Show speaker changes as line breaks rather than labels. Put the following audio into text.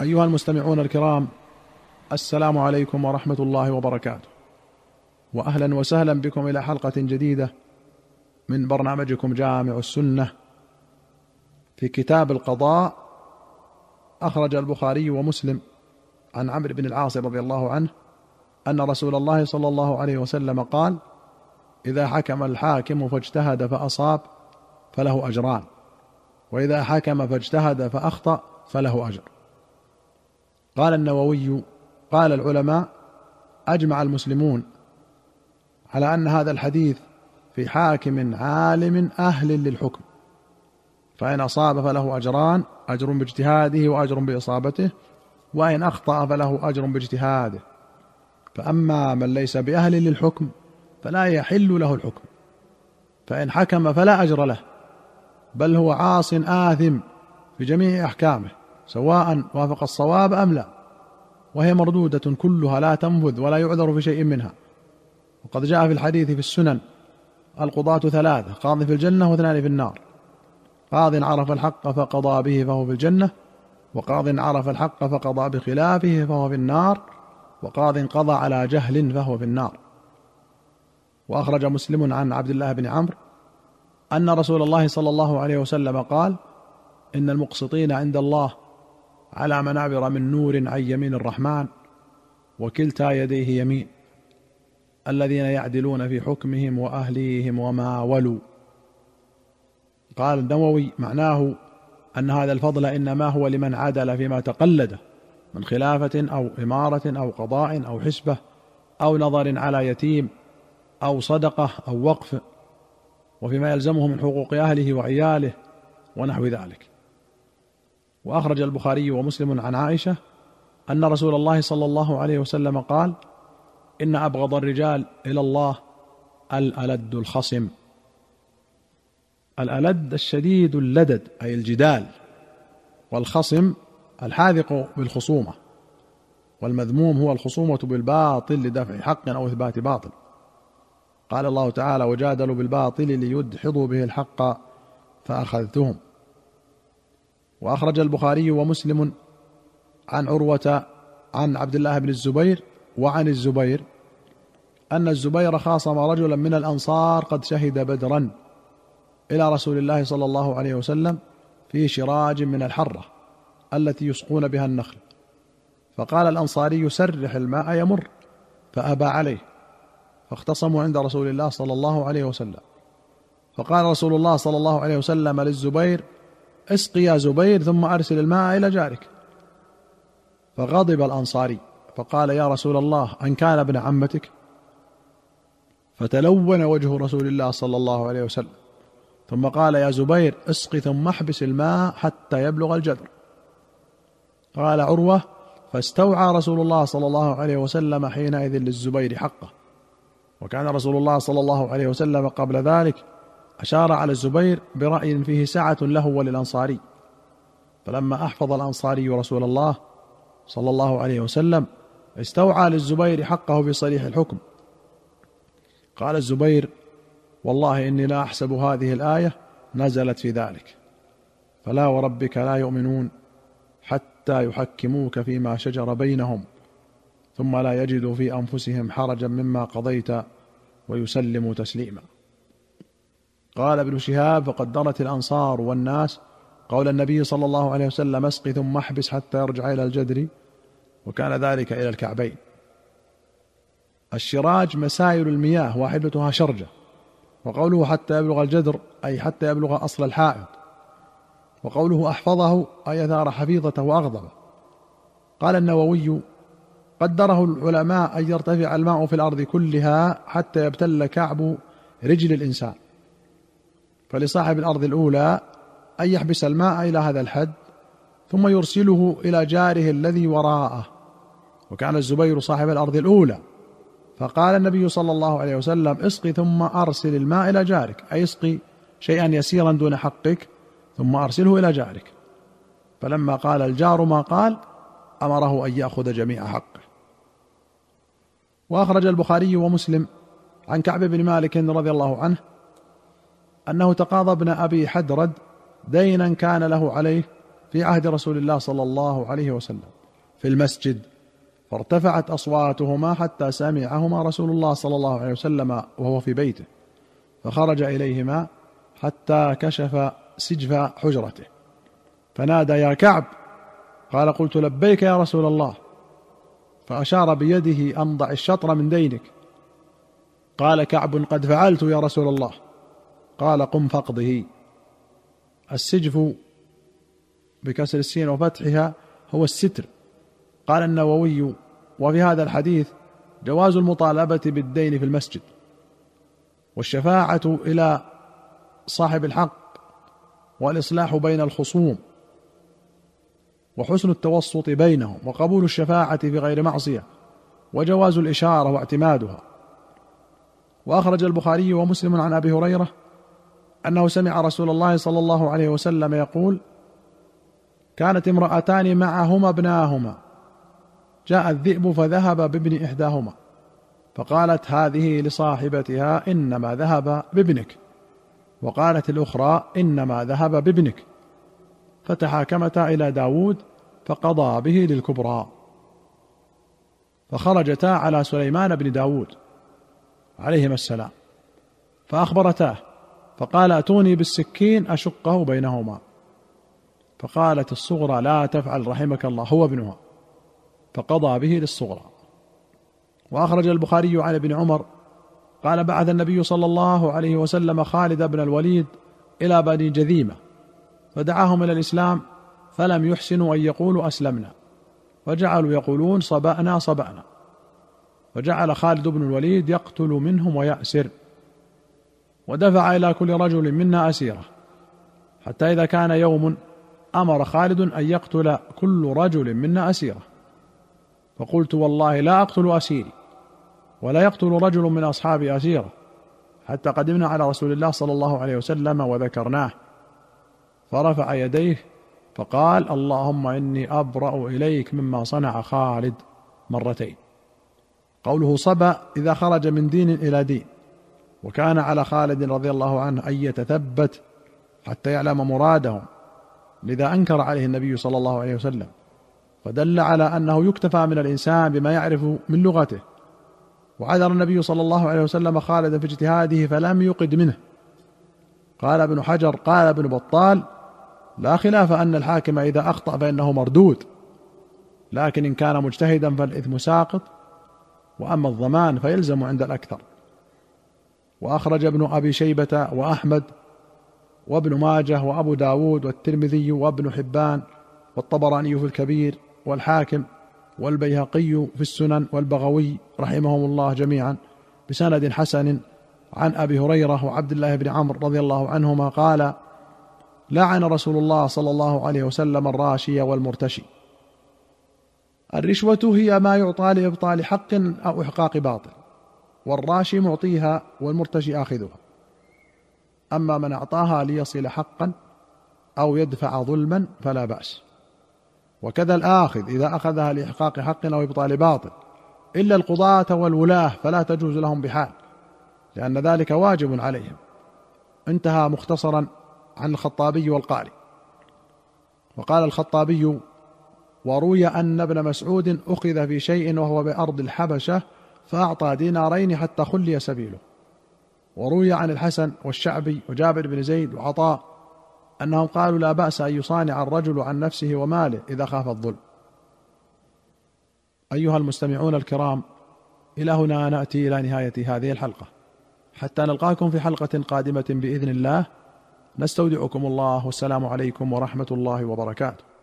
أيها المستمعون الكرام السلام عليكم ورحمة الله وبركاته. وأهلا وسهلا بكم إلى حلقة جديدة من برنامجكم جامع السنة في كتاب القضاء. أخرج البخاري ومسلم عن عمرو بن العاص رضي الله عنه أن رسول الله صلى الله عليه وسلم قال إذا حكم الحاكم فاجتهد فأصاب فله أجران وإذا حكم فاجتهد فأخطأ فله أجر. قال النووي قال العلماء أجمع المسلمون على أن هذا الحديث في حاكم عالم أهل للحكم. فإن أصاب فله أجران أجر باجتهاده وأجر بإصابته وإن أخطأ فله أجر باجتهاده. فأما من ليس بأهل للحكم فلا يحل له الحكم. فإن حكم فلا أجر له بل هو عاص آثم في جميع أحكامه. سواء وافق الصواب أم لا. وهي مردودة كلها لا تنفذ ولا يعذر في شيء منها. وقد جاء في الحديث في السنن القضاة ثلاثة قاض في الجنة واثنان في النار. قاض عرف الحق فقضى به فهو في الجنة وقاض عرف الحق فقضى بخلافه فهو في النار وقاض قضى على جهل فهو في النار. وأخرج مسلم عن عبد الله بن عمرو أن رسول الله صلى الله عليه وسلم قال إن المقسطين عند الله على منابر من نور عن يمين الرحمن وكلتا يديه يمين الذين يعدلون في حكمهم وأهليهم وما ولوا. قال النووي معناه أن هذا الفضل إنما هو لمن عدل فيما تقلده من خلافة أو إمارة أو قضاء أو حسبة أو نظر على يتيم أو صدقة أو وقف وفيما يلزمه من حقوق أهله وعياله ونحو ذلك. وأخرج البخاري ومسلم عن عائشة أن رسول الله صلى الله عليه وسلم قال إن أبغض الرجال إلى الله الألد الخصم. الألد الشديد اللدد أي الجدال والخصم الحاذق بالخصومة والمذموم هو الخصومة بالباطل لدفع حق أو إثبات باطل. قال الله تعالى وجادلوا بالباطل ليدحضوا به الحق فأخذتهم. وأخرج البخاري ومسلم عن عروة عن عبد الله بن الزبير وعن الزبير أن الزبير خاصم رجلا من الأنصار قد شهد بدرا إلى رسول الله صلى الله عليه وسلم في شراج من الحرة التي يسقون بها النخل. فقال الأنصاري سرح الماء يمر فأبى عليه فاختصموا عند رسول الله صلى الله عليه وسلم. فقال رسول الله صلى الله عليه وسلم للزبير اسق يا زبير ثم أرسل الماء إلى جارك. فغضب الأنصاري فقال يا رسول الله أن كان ابن عمتك؟ فتلون وجه رسول الله صلى الله عليه وسلم. ثم قال يا زبير اسق ثم احبس الماء حتى يبلغ الجدر. قال عروة فاستوعى رسول الله صلى الله عليه وسلم حينئذ للزبير حقه. وكان رسول الله صلى الله عليه وسلم قبل ذلك أشار على الزبير برأي فيه سعة له وللأنصاري. فلما أحفظ الأنصاري رسول الله صلى الله عليه وسلم استوعى للزبير حقه بصريح الحكم. قال الزبير والله إني لا أحسب هذه الآية نزلت في ذلك. فلا وربك لا يؤمنون حتى يحكموك فيما شجر بينهم ثم لا يجدوا في أنفسهم حرجا مما قضيت ويسلموا تسليما. قال ابن شهاب فقدرت الأنصار والناس قول النبي صلى الله عليه وسلم اسقي ثم احبس حتى يرجع إلى الجدر وكان ذلك إلى الكعبين. الشراج مسائل المياه واحدتها شرجة وقوله حتى يبلغ الجدر أي حتى يبلغ أصل الحائط. وقوله أحفظه أي ثار حفيظته وأغضبه. قال النووي قدره العلماء أن يرتفع الماء في الأرض كلها حتى يبتل كعب رجل الإنسان. فلصاحب الأرض الأولى أن يحبس الماء إلى هذا الحد ثم يرسله إلى جاره الذي وراءه. وكان الزبير صاحب الأرض الأولى. فقال النبي صلى الله عليه وسلم اسقي ثم أرسل الماء إلى جارك. أي اسقي شيئا يسيرا دون حقك ثم أرسله إلى جارك. فلما قال الجار ما قال أمره أن يأخذ جميع حقه. وأخرج البخاري ومسلم عن كعب بن مالك رضي الله عنه أنه تقاضى ابن أبي حدرد دينا كان له عليه في عهد رسول الله صلى الله عليه وسلم في المسجد فارتفعت أصواتهما حتى سمعهما رسول الله صلى الله عليه وسلم وهو في بيته فخرج إليهما حتى كشف سجف حجرته. فنادى يا كعب! قال قلت لبيك يا رسول الله. فأشار بيده ان ضع الشطر من دينك. قال كعب قد فعلت يا رسول الله. قال قم فاقضه السجف بكسر السين وفتحها هو الستر. قال النووي وفي هذا الحديث جواز المطالبة بالدين في المسجد والشفاعة إلى صاحب الحق والإصلاح بين الخصوم وحسن التوسط بينهم وقبول الشفاعة في غير معصية وجواز الإشارة واعتمادها. وأخرج البخاري ومسلم عن أبي هريرة أنه سمع رسول الله صلى الله عليه وسلم يقول كانت امرأتان معهما ابناهما. جاء الذئب فذهب بابن إحداهما. فقالت هذه لصاحبتها إنما ذهب بابنك. وقالت الأخرى إنما ذهب بابنك. فتحاكمتا إلى داود فقضى به للكبرى. فخرجتا على سليمان بن داود عليهما السلام. فأخبرتاه فقال أتوني بالسكين أشقه بينهما. فقالت الصغرى لا تفعل رحمك الله هو ابنها. فقضى به للصغرى. وأخرج البخاري عن ابن عمر قال بعث النبي صلى الله عليه وسلم خالد بن الوليد إلى بني جذيمة فدعاهم إلى الإسلام فلم يحسنوا أن يقولوا أسلمنا. فجعلوا يقولون صبأنا صبأنا. فجعل خالد بن الوليد يقتل منهم ويأسر. ودفع إلى كل رجل منا أسيرة. حتى إذا كان يوم أمر خالد أن يقتل كل رجل منا أسيرة. فقلت والله لا أقتل أسيري ولا يقتل رجل من أصحابي أسيرة حتى قدمنا على رسول الله صلى الله عليه وسلم وذكرناه. فرفع يديه فقال اللهم إني أبرأ إليك مما صنع خالد مرتين. قوله صبأ إذا خرج من دين إلى دين. وكان على خالد رضي الله عنه أن يتثبت حتى يعلم مرادهم لذا أنكر عليه النبي صلى الله عليه وسلم. فدل على أنه يكتفى من الإنسان بما يعرف من لغته. وعذر النبي صلى الله عليه وسلم خالدا في اجتهاده فلم يقد منه. قال ابن حجر قال ابن بطال لا خلاف أن الحاكم إذا أخطأ فإنه مردود. لكن إن كان مجتهدا فالإثم ساقط وأما الضمان فيلزم عند الأكثر. وأخرج ابن أبي شيبة وأحمد وابن ماجه وأبو داود والترمذي وابن حبان والطبراني في الكبير والحاكم والبيهقي في السنن والبغوي رحمهم الله جميعا بسند حسن عن أبي هريرة وعبد الله بن عمرو رضي الله عنهما قال لعن رسول الله صلى الله عليه وسلم الراشي والمرتشي. الرشوة هي ما يعطى لإبطال حق أو إحقاق باطل. والراشي معطيها والمرتشي آخذها. أما من أعطاها ليصل حقا أو يدفع ظلما فلا بأس. وكذا الآخذ إذا أخذها لإحقاق حق أو إبطال باطل. إلا القضاة والولاة فلا تجوز لهم بحال لأن ذلك واجب عليهم. انتهى مختصرا عن الخطابي والقاري وقال الخطابي وروي أن ابن مسعود أخذ في شيء وهو بأرض الحبشة فأعطى دينارين حتى خلي سبيله. وروي عن الحسن والشعبي وجابر بن زيد وعطاء أنهم قالوا لا بأس أن يصانع الرجل عن نفسه وماله إذا خاف الظلم. أيها المستمعون الكرام إلى هنا نأتي إلى نهاية هذه الحلقة. حتى نلقاكم في حلقة قادمة بإذن الله نستودعكم الله والسلام عليكم ورحمة الله وبركاته.